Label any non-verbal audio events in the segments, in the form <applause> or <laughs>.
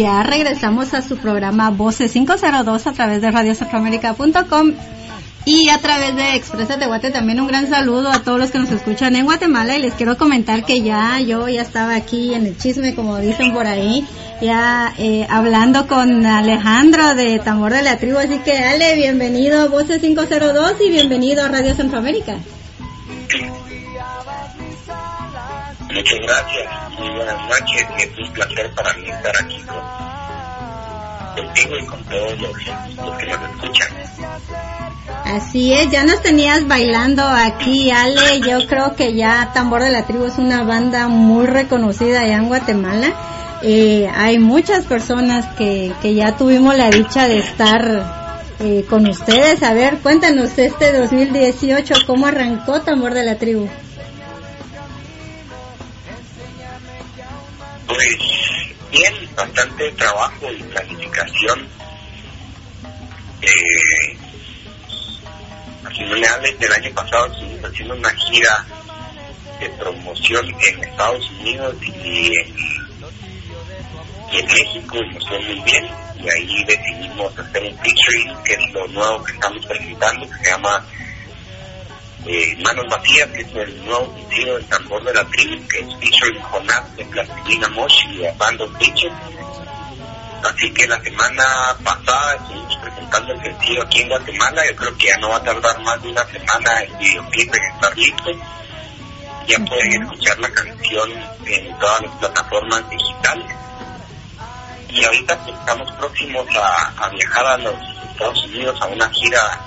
ya regresamos a su programa Voces 502 a través de radiocentroamérica.com y a través de Expresa de Guate. También un gran saludo a todos los que nos escuchan en Guatemala. Y les quiero comentar que ya yo ya estaba aquí en el chisme como dicen por ahí ya eh, hablando con Alejandro de Tambor de la Tribu. Así que Ale bienvenido a Voces 502 y bienvenido a Radio Centroamérica. Muchas gracias, muy buenas noches es un placer para mí estar aquí contigo y con todos los, que nos escuchan. Así es, ya nos tenías bailando aquí, Ale. Yo creo que ya Tambor de la Tribu es una banda muy reconocida allá en Guatemala. Eh, hay muchas personas que, que ya tuvimos la dicha de estar eh, con ustedes. A ver, cuéntanos este 2018, ¿cómo arrancó Tambor de la Tribu? Pues bien, bastante trabajo y planificación. Eh, a finales del año pasado estuvimos haciendo una gira de promoción en Estados Unidos y en, y en México y nos fue muy bien y ahí decidimos hacer un featuring que es lo nuevo que estamos presentando que se llama eh, Manos Vacías, que es el nuevo sencillo del tambor de la tribu, que es featuring Jonás de Plastilina Mosh y Abandon Bitches. Así que la semana pasada estuvimos presentando el sencillo aquí en Guatemala. Yo creo que ya no va a tardar más de una semana el videoclip en estar listo. Ya pueden escuchar la canción en todas las plataformas digitales. Y ahorita estamos próximos a, a viajar a los Estados Unidos a una gira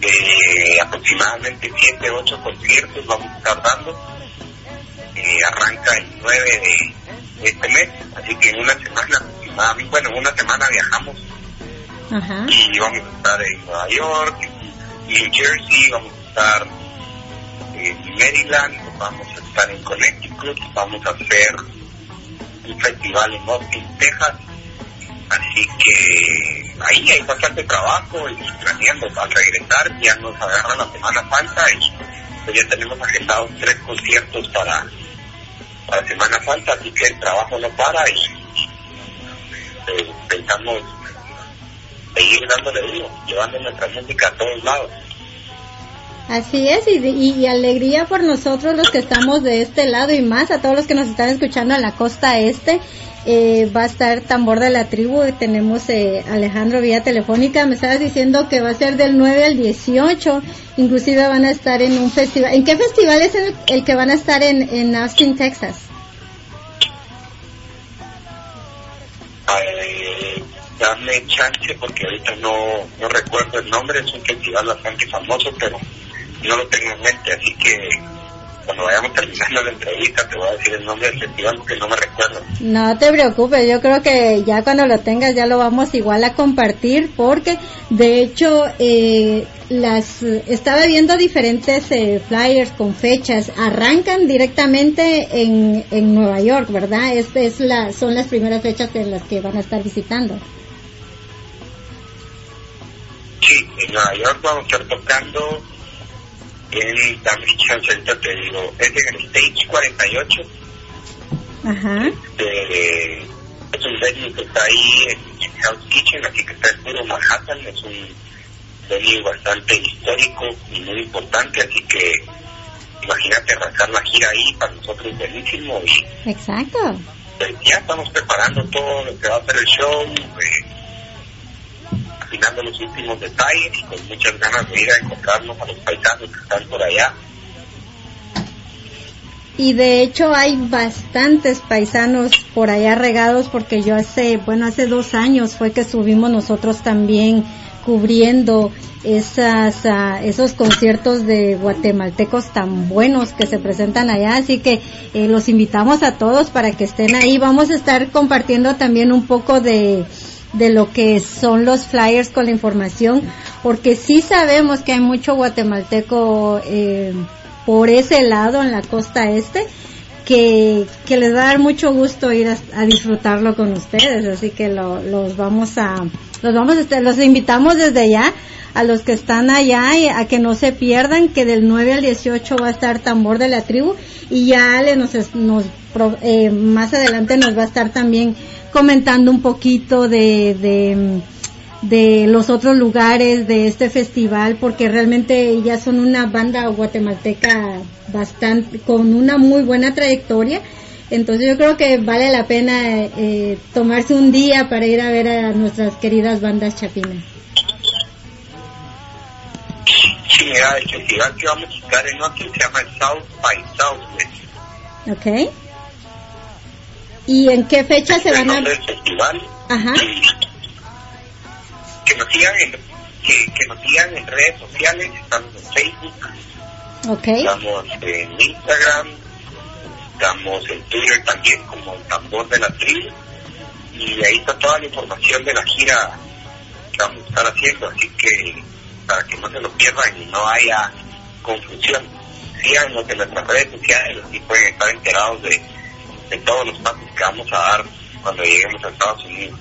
de aproximadamente 7, 8 conciertos vamos a estar dando. Eh, arranca el 9 de este mes, así que en una semana aproximadamente, bueno, en una semana viajamos. Y vamos a estar en Nueva York, New Jersey, vamos a estar en Maryland, vamos a estar en Connecticut, vamos a hacer un festival en Austin, Texas, así que ahí hay bastante trabajo y planeando al regresar ya nos agarra la Semana Santa y pues ya tenemos agendados tres conciertos para, para Semana Santa, así que el trabajo no para y eh, pensamos seguir dándole duro, llevando nuestra música a todos lados. Así es, y, y, alegría por nosotros los que estamos de este lado y más a todos los que nos están escuchando en la costa este. Eh, va a estar Tambor de la Tribu, tenemos eh, Alejandro vía telefónica, me estabas diciendo que va a ser del 9 al 18, inclusive van a estar en un festival. ¿En qué festival es el, el que van a estar en, en Austin, Texas? Eh, dame chance porque ahorita no, no recuerdo el nombre, es un festival bastante famoso, pero no lo tengo en mente, así que cuando vayamos terminando la entrevista te voy a decir el nombre del festival porque no me recuerdo. No te preocupes, yo creo que ya cuando lo tengas ya lo vamos igual a compartir porque de hecho eh, las estaba viendo diferentes eh, flyers con fechas, arrancan directamente en, en Nueva York, ¿verdad? Es, es la, son las primeras fechas en las que van a estar visitando. Sí, en Nueva York vamos a estar tocando en Damage Chance, ahorita te digo, es en el Stage 48. Ajá. Este, es un venue que está ahí en, Hell's Kitchen, así que está en puro Manhattan, es un venue bastante histórico y muy importante, así que imagínate arrancar la gira ahí, para nosotros es buenísimo y Exacto. pues, ya estamos preparando todo lo que va a ser el show, eh, los últimos detalles y con muchas ganas de ir a encontrarnos a los paisanos que están por allá. Y de hecho hay bastantes paisanos por allá regados porque yo hace, bueno, hace dos años fue que subimos nosotros también cubriendo esas, uh, esos conciertos de guatemaltecos tan buenos que se presentan allá. Así que eh, los invitamos a todos para que estén ahí. Vamos a estar compartiendo también un poco de, de lo que son los flyers con la información, porque sí sabemos que hay mucho guatemalteco eh, por ese lado en la costa este que, que les va a dar mucho gusto ir a, disfrutarlo con ustedes, así que lo, los vamos a, los vamos a, los invitamos desde ya a los que están allá y a que no se pierdan que del 9 al 18 va a estar Tambor de la Tribu y ya le nos, nos eh, más adelante nos va a estar también comentando un poquito de, de de los otros lugares de este festival porque realmente ya son una banda guatemalteca bastante con una muy buena trayectoria. Entonces yo creo que vale la pena eh, tomarse un día para ir a ver a nuestras queridas bandas chapinas Sí, mira, el festival que vamos a estar en otro se llama South by Southwest. ¿Y en qué fecha se van a...? festival. Ajá que nos sigan en, que, nos sigan en redes sociales, estamos en Facebook, estamos en Instagram, estamos en Twitter también como el tambor de la tribu y ahí está toda la información de la gira que vamos a estar haciendo, así que para que no se lo pierdan y no haya confusión, síganos en nuestras redes sociales y pueden estar enterados de, de todos los pasos vamos a dar cuando lleguemos a Estados Unidos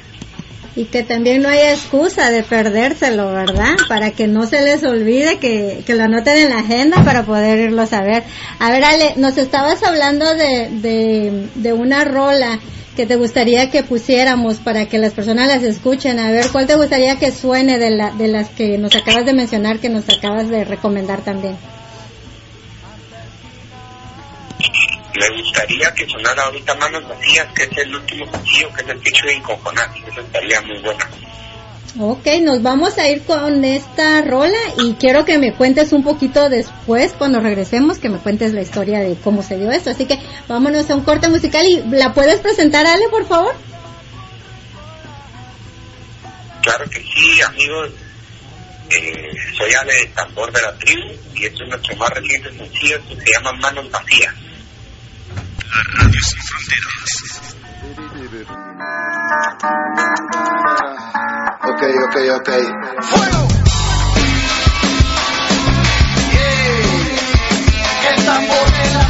y que también no haya excusa de perdérselo, ¿verdad? Para que no se les olvide que, que lo anoten en la agenda para poder irlo a ver. A ver, Ale, nos estabas hablando de, de, de una rola que te gustaría que pusiéramos para que las personas las escuchen. A ver, ¿cuál te gustaría que suene de, la, de las que nos acabas de mencionar, que nos acabas de recomendar también? Me gustaría que sonara ahorita Manos Vacías, que es el último sencillo, que es el featuring con Jonás, eso estaría muy buena. Ok, nos vamos a ir con esta rola y quiero que me cuentes un poquito después, cuando regresemos, que me cuentes la historia de cómo se dio esto. Así que vámonos a un corte musical y ¿la puedes presentar, Ale, por favor? Claro que sí, amigos. Eh, soy Ale de Tambor de la Tribu y este es nuestro más reciente sencillo que se llama Manos Vacías. La radio sin fronteras. Ok, ok, ok. ¡Fuego! Yeah. El tambor de la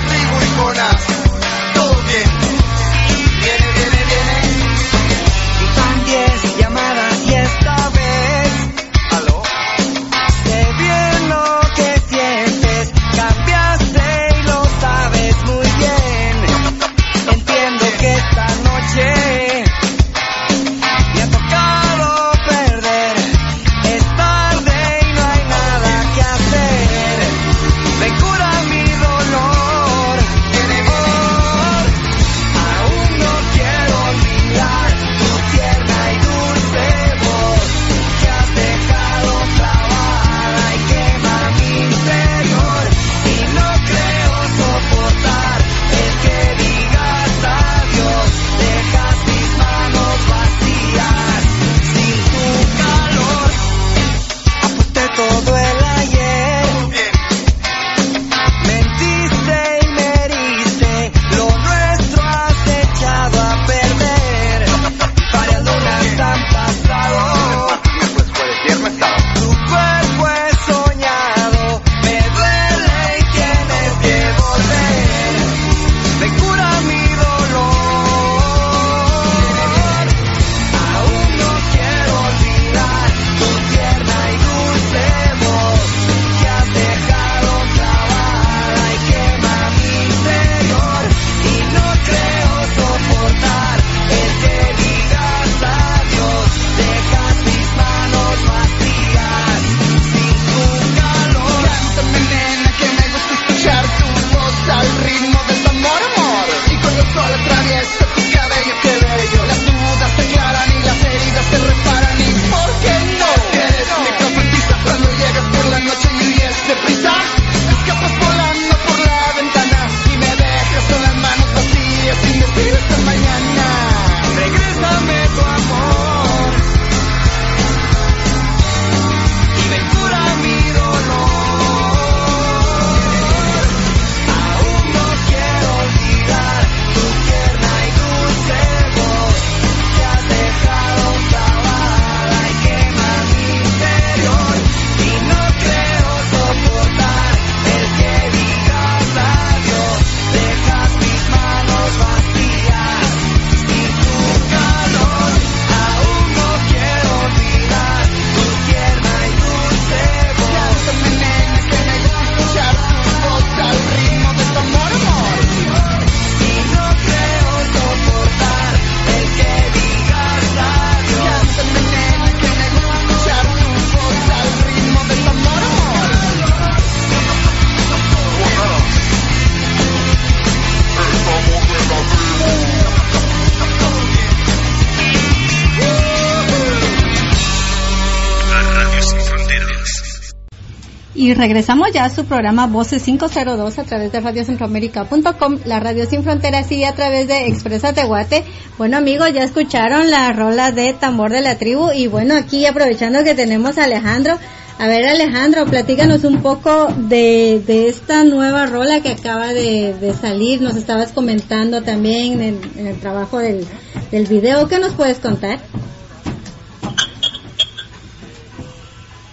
Y regresamos ya a su programa Voces 502 a través de radiocentroamérica.com, la radio sin fronteras y a través de Expresa Tehuate. Bueno amigos, ya escucharon la rola de Tambor de la Tribu y bueno, aquí aprovechando que tenemos a Alejandro, a ver Alejandro, platícanos un poco de, de esta nueva rola que acaba de, salir, nos estabas comentando también en, en el trabajo del, del video, ¿qué nos puedes contar?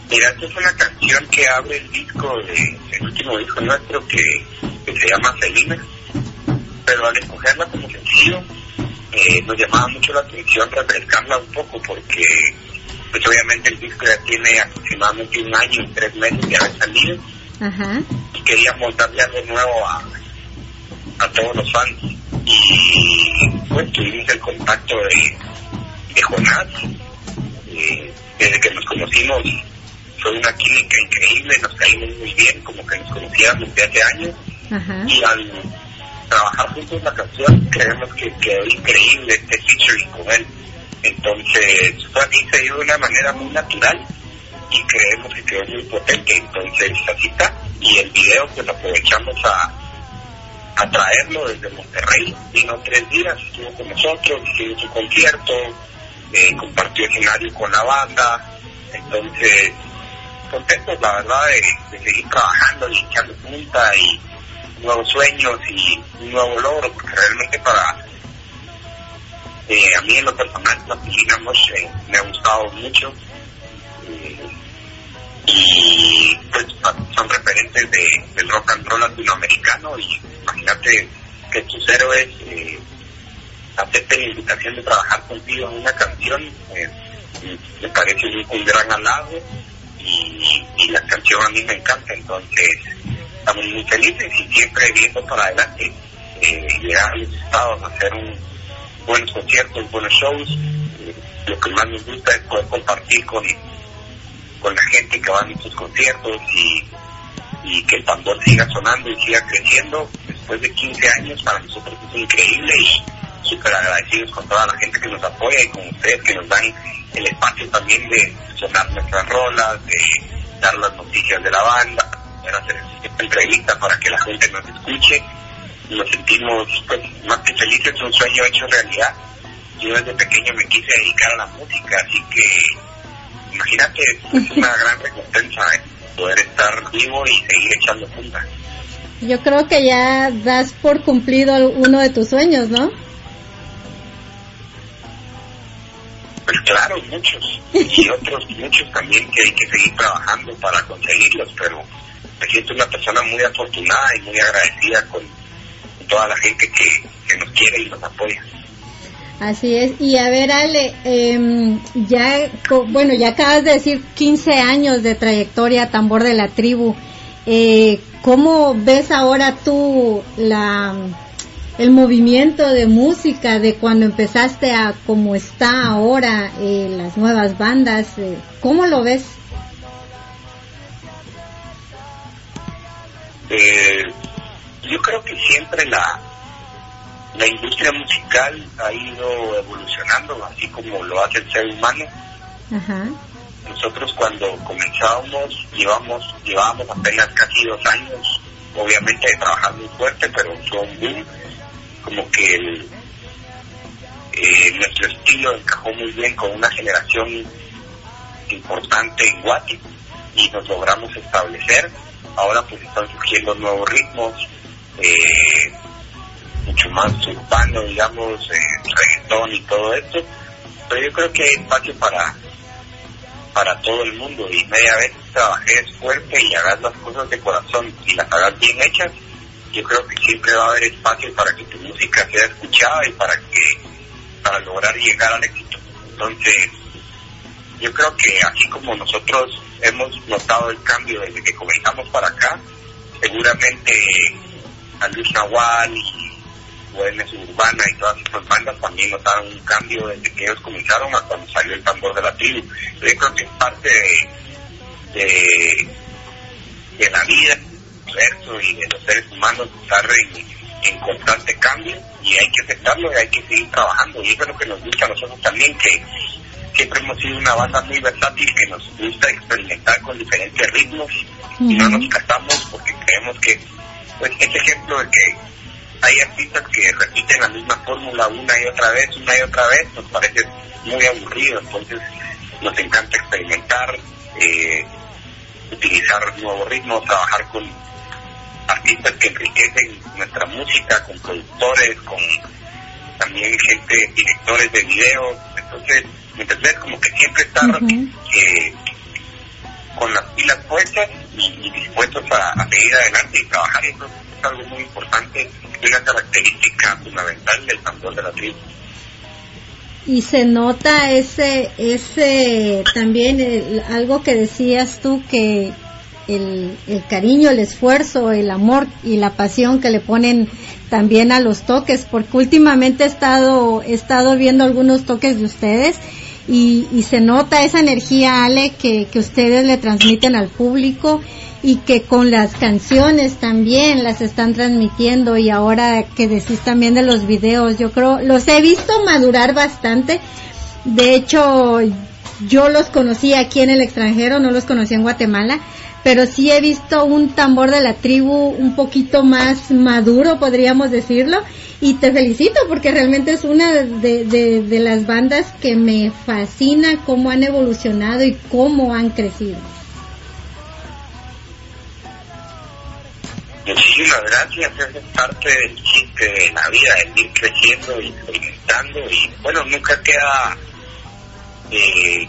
Mira, esta es una canción que abre el disco, de, el último disco nuestro que, se llama Selina, pero al escogerla como sencillo eh, nos llamaba mucho la atención refrescarla un poco porque pues obviamente el disco ya tiene aproximadamente un año y tres meses de haber salido y queríamos darle algo nuevo a, a todos los fans. Y pues tuvimos el contacto de, de Jonás eh, desde que nos conocimos fue una química increíble, nos caímos muy bien, como que nos conocíamos desde hace años. Y al trabajar juntos la canción, creemos que quedó increíble este featuring con él. Entonces, fue así, se dio de una manera muy natural y creemos que quedó muy potente. Entonces, así está. Y el video, pues aprovechamos a, a traerlo desde Monterrey. Vino tres días, estuvo con nosotros, hicimos su concierto, eh, compartió escenario con la banda. Entonces, contentos, la verdad, de, seguir trabajando y echando punta y nuevos sueños y un nuevo logro, porque realmente para eh, a mí en lo personal la piscina eh, me ha gustado mucho eh, y pues son referentes de, del rock and roll latinoamericano y imagínate que tus héroes eh, acepten la invitación de trabajar contigo en una canción me parece un, un gran halago y, la canción a mí me encanta, entonces estamos muy felices y siempre viendo para adelante, eh, llegar a los estados, hacer un, buenos conciertos, buenos shows. Lo que más nos gusta es poder compartir con, con la gente que va a nuestros conciertos y, y que el tambor siga sonando y siga creciendo. Después de 15 años, para nosotros es increíble y súper agradecidos con toda la gente que nos apoya y con ustedes que nos dan el espacio también de sonar nuestras rolas, de dar las noticias de la banda, de hacer entrevistas para que la gente nos escuche. Nos sentimos pues, más que felices, es un sueño hecho realidad. Yo desde pequeño me quise dedicar a la música, así que imagínate, es una gran recompensa ¿eh? poder estar vivo y seguir echando punta. Yo creo que ya das por cumplido uno de tus sueños, ¿no? Pues claro, muchos. Y otros muchos también que hay que seguir trabajando para conseguirlos, pero me siento una persona muy afortunada y muy agradecida con toda la gente que, nos quiere y nos apoya. Así es. Y a ver, Ale, eh, ya, bueno, ya acabas de decir 15 años de trayectoria Tambor de la Tribu. Eh, ¿Cómo ves ahora tú la el movimiento de música de cuando empezaste a como está ahora eh, las nuevas bandas eh, cómo lo ves eh, yo creo que siempre la la industria musical ha ido evolucionando así como lo hace el ser humano. Nosotros cuando comenzábamos llevamos llevábamos apenas casi dos años obviamente de trabajar muy fuerte pero fue un boom como que el, eh, nuestro estilo encajó muy bien con una generación importante en Guati y nos logramos establecer. Ahora pues están surgiendo nuevos ritmos, eh, mucho más urbano, digamos, eh, reggaetón y todo esto. Pero yo creo que hay espacio para para todo el mundo y media vez trabajé fuerte y hagas las cosas de corazón y las hagas bien hechas, yo creo que siempre va a haber espacio para que tu música sea escuchada y para que para lograr llegar al éxito. Entonces, yo creo que así como nosotros hemos notado el cambio desde que comenzamos para acá, seguramente a Luis Nahual y UNS Urbana y todas estas bandas también notaron un cambio desde que ellos comenzaron a cuando salió el tambor de la tribu. Yo creo que es parte de la vida y de los seres humanos estar en, constante cambio y hay que aceptarlo y hay que seguir trabajando. Y eso es lo que nos gusta a nosotros también, que, siempre hemos sido una banda muy versátil que nos gusta experimentar con diferentes ritmos y no nos casamos porque creemos que pues este ejemplo de que hay artistas que repiten la misma fórmula una y otra vez, una y otra vez, nos parece muy aburrido, entonces nos encanta experimentar, eh, utilizar nuevos ritmos, trabajar con artistas que enriquecen nuestra música, con productores, con también gente, directores de video, entonces, ¿me Como que siempre estar eh, con las pilas puestas y, dispuestos a, seguir adelante y trabajar, eso es algo muy importante, una característica fundamental del tambor de la tribu. Y se nota ese ese también algo que decías tú que el, cariño, el esfuerzo, el amor y la pasión que le ponen también a los toques, porque últimamente he estado, he estado viendo algunos toques de ustedes y, y se nota esa energía, Ale, que, que ustedes le transmiten al público y que con las canciones también las están transmitiendo y ahora que decís también de los videos, yo creo, los he visto madurar bastante. De hecho, yo los conocí aquí en el extranjero, no los conocí en Guatemala, pero sí he visto un tambor de la tribu un poquito más maduro, podríamos decirlo, y te felicito porque realmente es una de, de, las bandas que me fascina cómo han evolucionado y cómo han crecido. Muchísimas gracias, es parte del chiste de la vida, el ir creciendo y experimentando y bueno, nunca queda... Eh,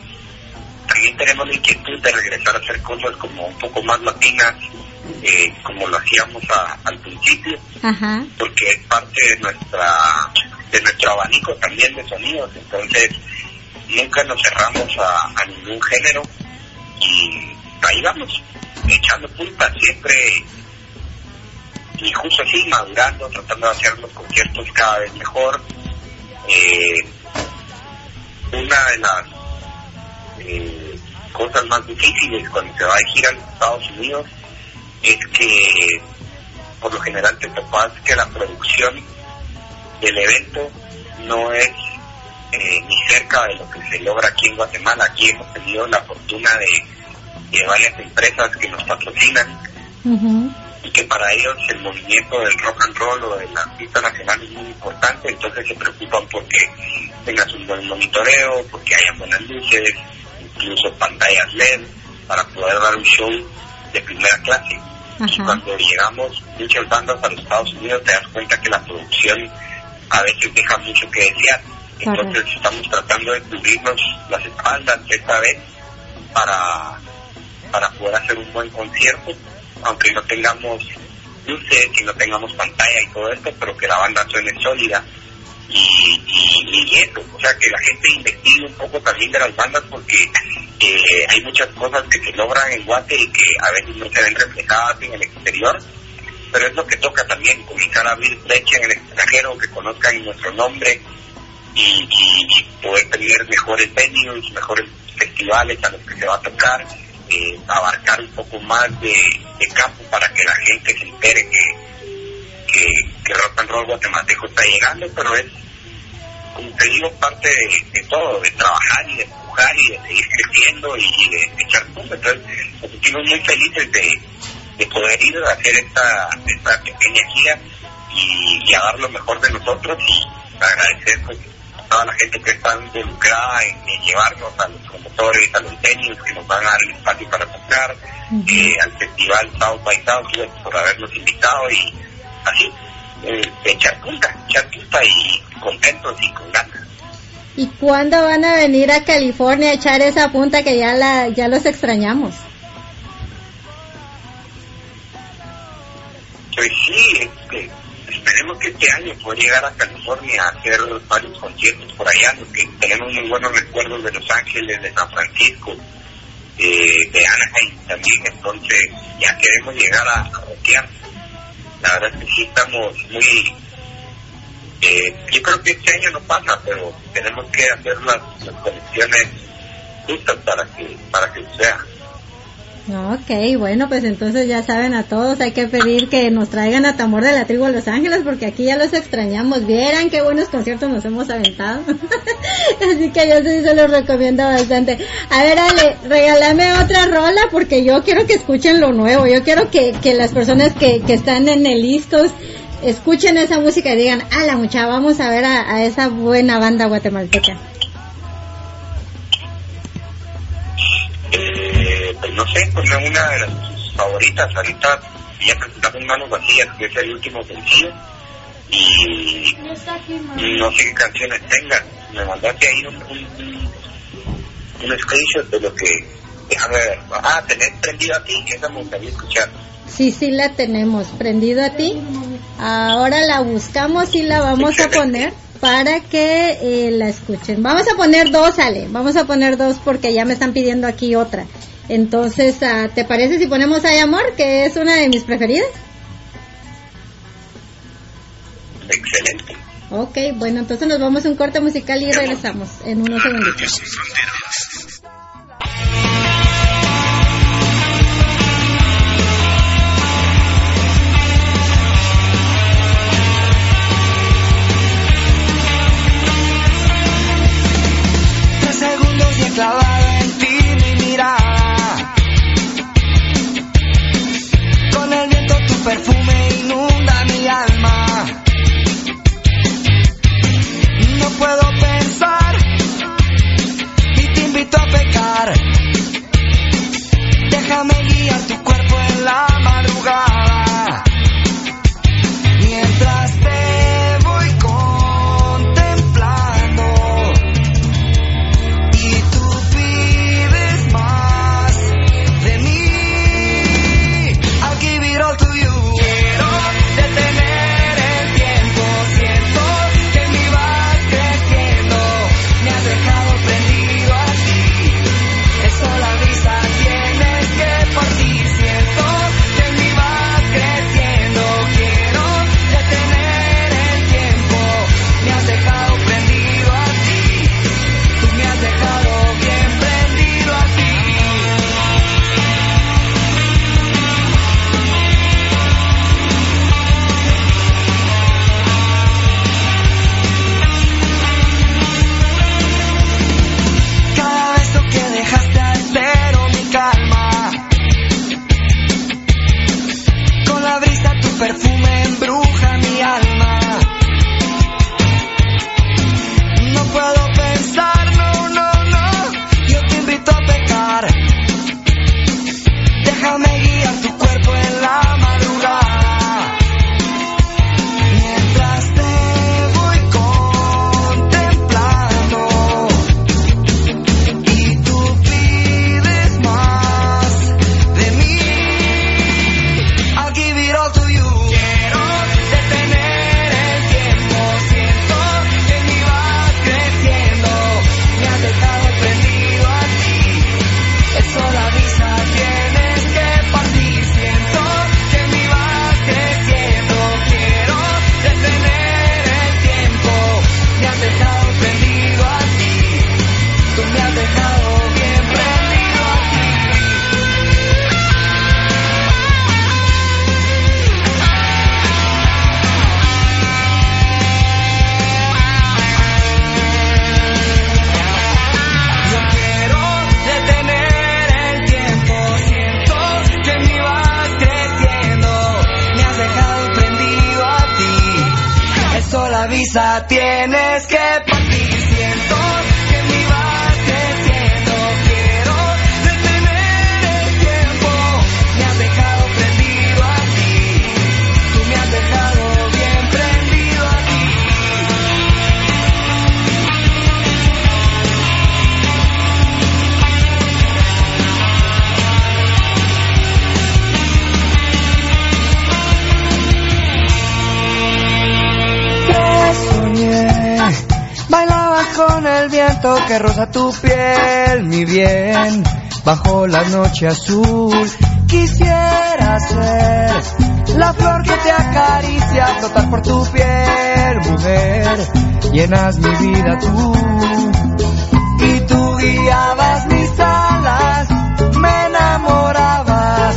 también tenemos la inquietud de regresar a hacer cosas como un poco más latinas, eh, como lo hacíamos al principio, porque es parte de nuestra de nuestro abanico también de sonidos, entonces nunca nos cerramos a, a ningún género y ahí vamos, echando punta, siempre y justo así madurando, tratando de hacer los conciertos cada vez mejor. Eh, una de las eh, cosas más difíciles cuando se va a gira a los Estados Unidos es que por lo general te topas que la producción del evento no es eh, ni cerca de lo que se logra aquí en Guatemala. Aquí hemos tenido la fortuna de, de varias empresas que nos patrocinan y que para ellos el movimiento del rock and roll o de la pista nacional es muy importante, entonces se preocupan porque tengas un buen monitoreo, porque haya buenas luces, incluso pantallas LED, para poder dar un show de primera clase. Y cuando llegamos muchas bandas a los Estados Unidos te das cuenta que la producción a veces deja mucho que desear. Entonces estamos tratando de cubrirnos las espaldas esta vez para, para poder hacer un buen concierto aunque no tengamos luces y no tengamos pantalla y todo esto, pero que la banda suene sólida. Y, y, eso, o sea, que la gente investigue un poco también de las bandas porque eh, hay muchas cosas que se logran en Guate y que a veces no se ven reflejadas en el exterior, pero es lo que toca también, comenzar a abrir brecha en el extranjero, que conozcan nuestro nombre y, poder tener mejores venues, mejores festivales a los que se va a tocar eh, abarcar un poco más de, campo para que la gente se entere que, que, que rock and roll guatemalteco está llegando, pero es, como te digo, parte de, todo, de trabajar y de empujar y de seguir creciendo y de, echar puntos. Entonces, nos sentimos muy felices de, poder ir a hacer esta, esta pequeña gira y, a dar lo mejor de nosotros y agradecer pues, toda la gente que está involucrada en, llevarnos a los promotores, a los tenis que nos van a dar el espacio para tocar, eh, al festival South by South por habernos invitado y así, eh, echar punta, echar punta y contentos y con ganas. ¿Y cuándo van a venir a California a echar esa punta que ya la ya los extrañamos? Pues sí, este, esperemos que este año pueda llegar a California a hacer varios conciertos por allá, porque tenemos muy buenos recuerdos de Los Ángeles, de San Francisco, eh, de Anaheim también, entonces ya queremos llegar a, a La verdad es que sí estamos muy... Eh, yo creo que este año no pasa, pero tenemos que hacer las, conexiones justas para que, para que sea. Ok, bueno, pues entonces ya saben a todos, hay que pedir que nos traigan a Tamor de la Tribu a Los Ángeles, porque aquí ya los extrañamos. Vieran qué buenos conciertos nos hemos aventado. <laughs> Así que yo sí se los recomiendo bastante. A ver, Ale, regálame otra rola, porque yo quiero que escuchen lo nuevo. Yo quiero que, que las personas que, que están en el listos escuchen esa música y digan, a la mucha, vamos a ver a esa buena banda guatemalteca. Pues no sé, ponme una de las favoritas. Ahorita ya presentamos Manos Vacías, que es el último sencillo. Y no sé qué canciones tengan. Me mandaste ahí un, un, un screenshot de lo que. Déjame ver. Ah, tener prendido a ti, esa me gustaría escuchar. Sí, sí la tenemos, prendido a ti. Ahora la buscamos y la vamos a poner para que eh, la escuchen. Vamos a poner dos, Ale. Vamos a poner dos porque ya me están pidiendo aquí otra. Entonces, ah, ¿te parece si ponemos Ay Amor, que es una de mis preferidas? Excelente. Ok, bueno, entonces nos vamos a un corte musical y regresamos en unos segunditos. Tienes que que roza tu piel, mi bien, bajo la noche azul. Quisiera ser la flor que te acaricia, flotar por tu piel, mujer, llenas mi vida tú. Y tú guiabas mis alas, me enamoraba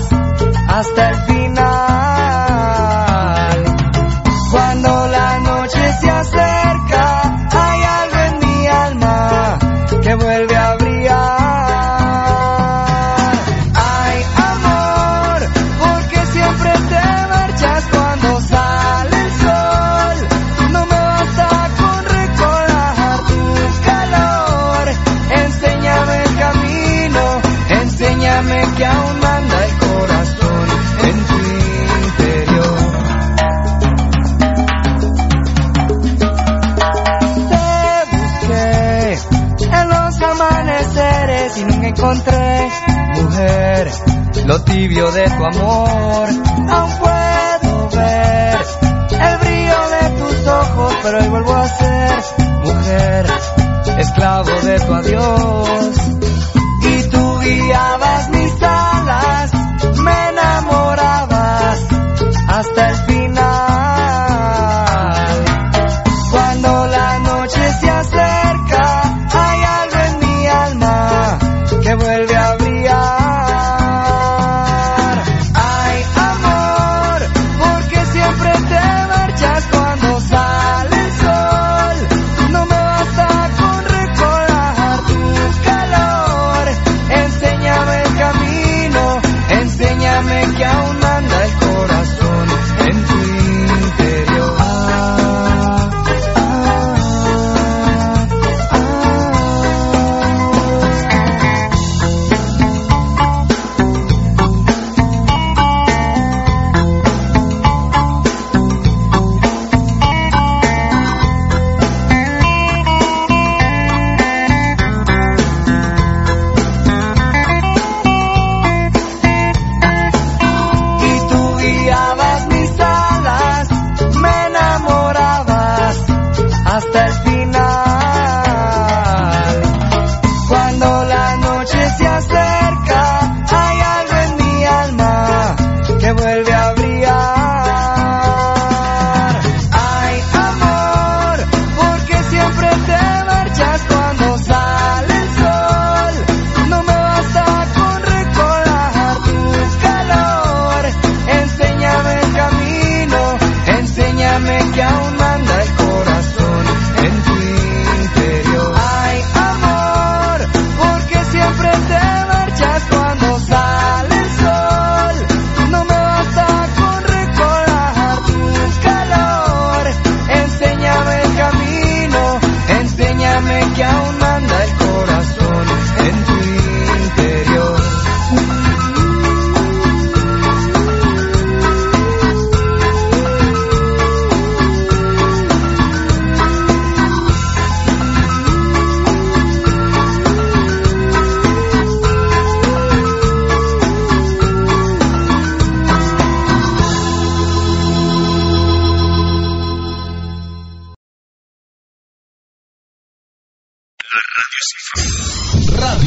que tibio de tu amor. Aún puedo ver el brillo de tus ojos, pero hoy vuelvo a ser, mujer, esclavo de tu adiós.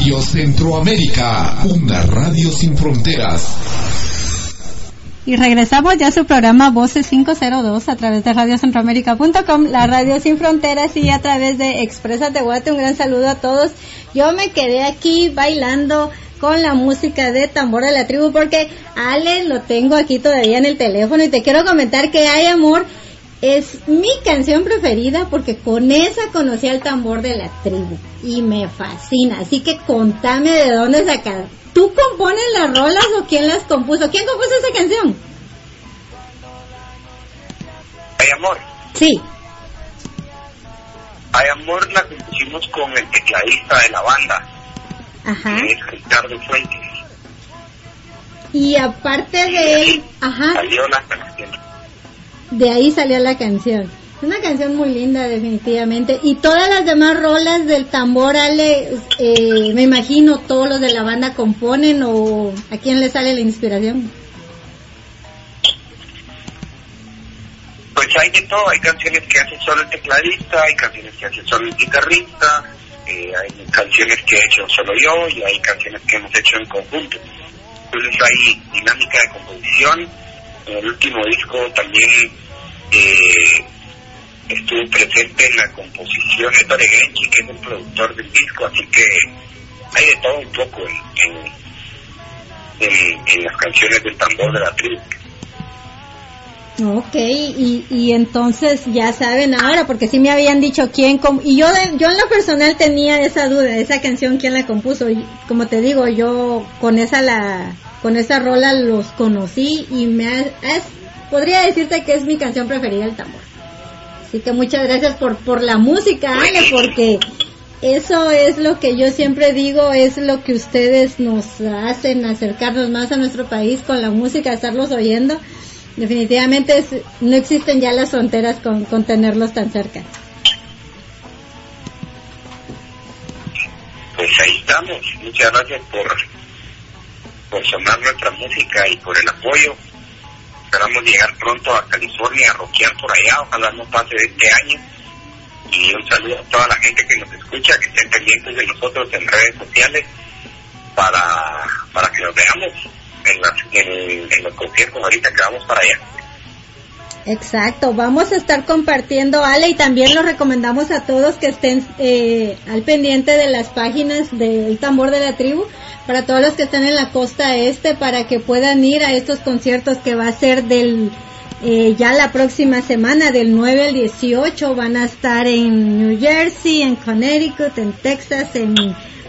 Radio Centroamérica, una radio sin fronteras. Y regresamos ya a su programa Voces 502 a través de radiocentroamérica.com, la radio sin fronteras y a través de Expresas de Guate. Un gran saludo a todos. Yo me quedé aquí bailando con la música de Tambor de la Tribu porque Ale lo tengo aquí todavía en el teléfono y te quiero comentar que Hay Amor es mi canción preferida porque con esa conocí al tambor de la tribu y me fascina. Así que contame de dónde sacar. ¿Tú compones las rolas o quién las compuso? ¿Quién compuso esa canción? Hay amor. Sí. Hay amor la compusimos con el tecladista de la banda, Ajá. que es Ricardo Fuentes. Y aparte de él, ajá, Salió la canción. De ahí salió la canción. Es una canción muy linda, definitivamente. Y todas las demás rolas del tambor, Ale, eh, me imagino todos los de la banda componen o a quién le sale la inspiración. Pues hay de todo, hay canciones que hace solo el tecladista, hay canciones que hace solo el guitarrista, eh, hay canciones que he hecho solo yo y hay canciones que hemos hecho en conjunto. Entonces hay dinámica de composición. El último disco también eh, estuvo presente en la composición de Tore Genchi, que es el productor del disco, así que hay de todo un poco en las canciones del tambor de la tribu. Ok, y, y entonces ya saben ahora, porque sí me habían dicho quién, y yo, yo en lo personal tenía esa duda, esa canción, quién la compuso, y como te digo, yo con esa la, con esa rola los conocí y me es, podría decirte que es mi canción preferida el tambor. Así que muchas gracias por, por la música, Ale, porque eso es lo que yo siempre digo, es lo que ustedes nos hacen acercarnos más a nuestro país con la música, estarlos oyendo definitivamente no existen ya las fronteras con, con tenerlos tan cerca. Pues ahí estamos. Muchas gracias por, por sonar nuestra música y por el apoyo. Esperamos llegar pronto a California a rockear por allá. Ojalá no pase de este año. Y un saludo a toda la gente que nos escucha, que estén pendientes de nosotros en redes sociales para, para que nos veamos en, los conciertos ahorita que vamos para allá. Exacto, vamos a estar compartiendo, Ale, y también lo recomendamos a todos que estén eh, al pendiente de las páginas del tambor de la tribu, para todos los que están en la costa este, para que puedan ir a estos conciertos que va a ser del eh, ya la próxima semana, del 9 al 18, van a estar en New Jersey, en Connecticut, en Texas, en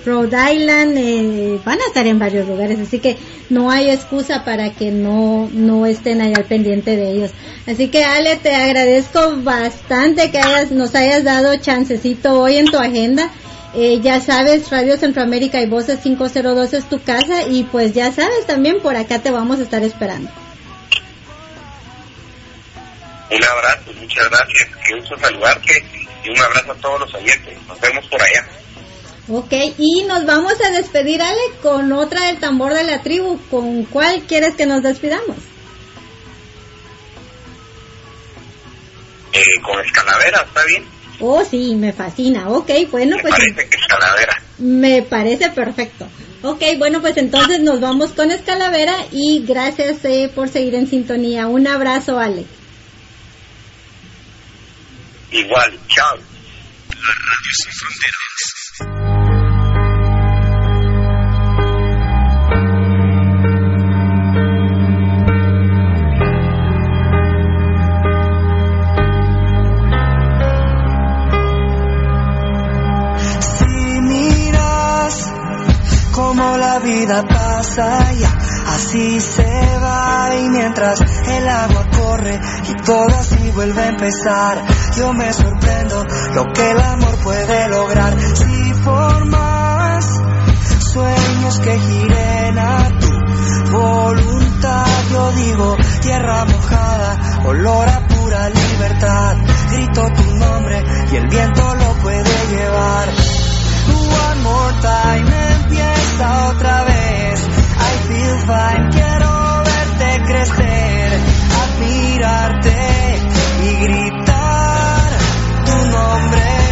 Rhode Island, eh, van a estar en varios lugares, así que no hay excusa para que no, no estén ahí al pendiente de ellos. Así que Ale, te agradezco bastante que nos hayas dado chancecito hoy en tu agenda. Eh, ya sabes, Radio Centroamérica y Voces 502 es tu casa y pues ya sabes también por acá te vamos a estar esperando. Un abrazo, muchas gracias, qué gusto saludarte y un abrazo a todos los oyentes. Nos vemos por allá. Ok, y nos vamos a despedir, Ale, con otra del tambor de la tribu. ¿Con cuál quieres que nos despidamos? Eh, con Escalavera, ¿está bien? Oh, sí, me fascina. Ok, bueno, me pues. Parece que Escalavera. Me parece perfecto. Ok, bueno, pues entonces nos vamos con Escalavera y gracias eh, por seguir en sintonía. Un abrazo, Ale. Igual, chao. La radio sin fronteras. La vida pasa ya, así se va y mientras el agua corre y todo así vuelve a empezar, yo me sorprendo lo que el amor puede lograr. Si formas sueños que giren a tu voluntad, yo digo tierra mojada, olor a pura libertad, grito tu nombre y el viento lo puede llevar. One more time empieza otra vez. I feel fine, quiero verte crecer, admirarte y gritar tu nombre.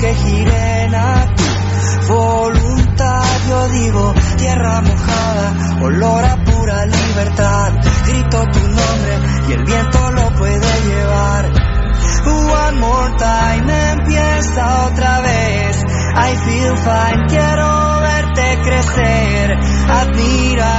Que giren a tu voluntad, yo digo tierra mojada, olor a pura libertad. Grito tu nombre y el viento lo puede llevar. One more time, empieza otra vez. I feel fine, quiero verte crecer. Admiro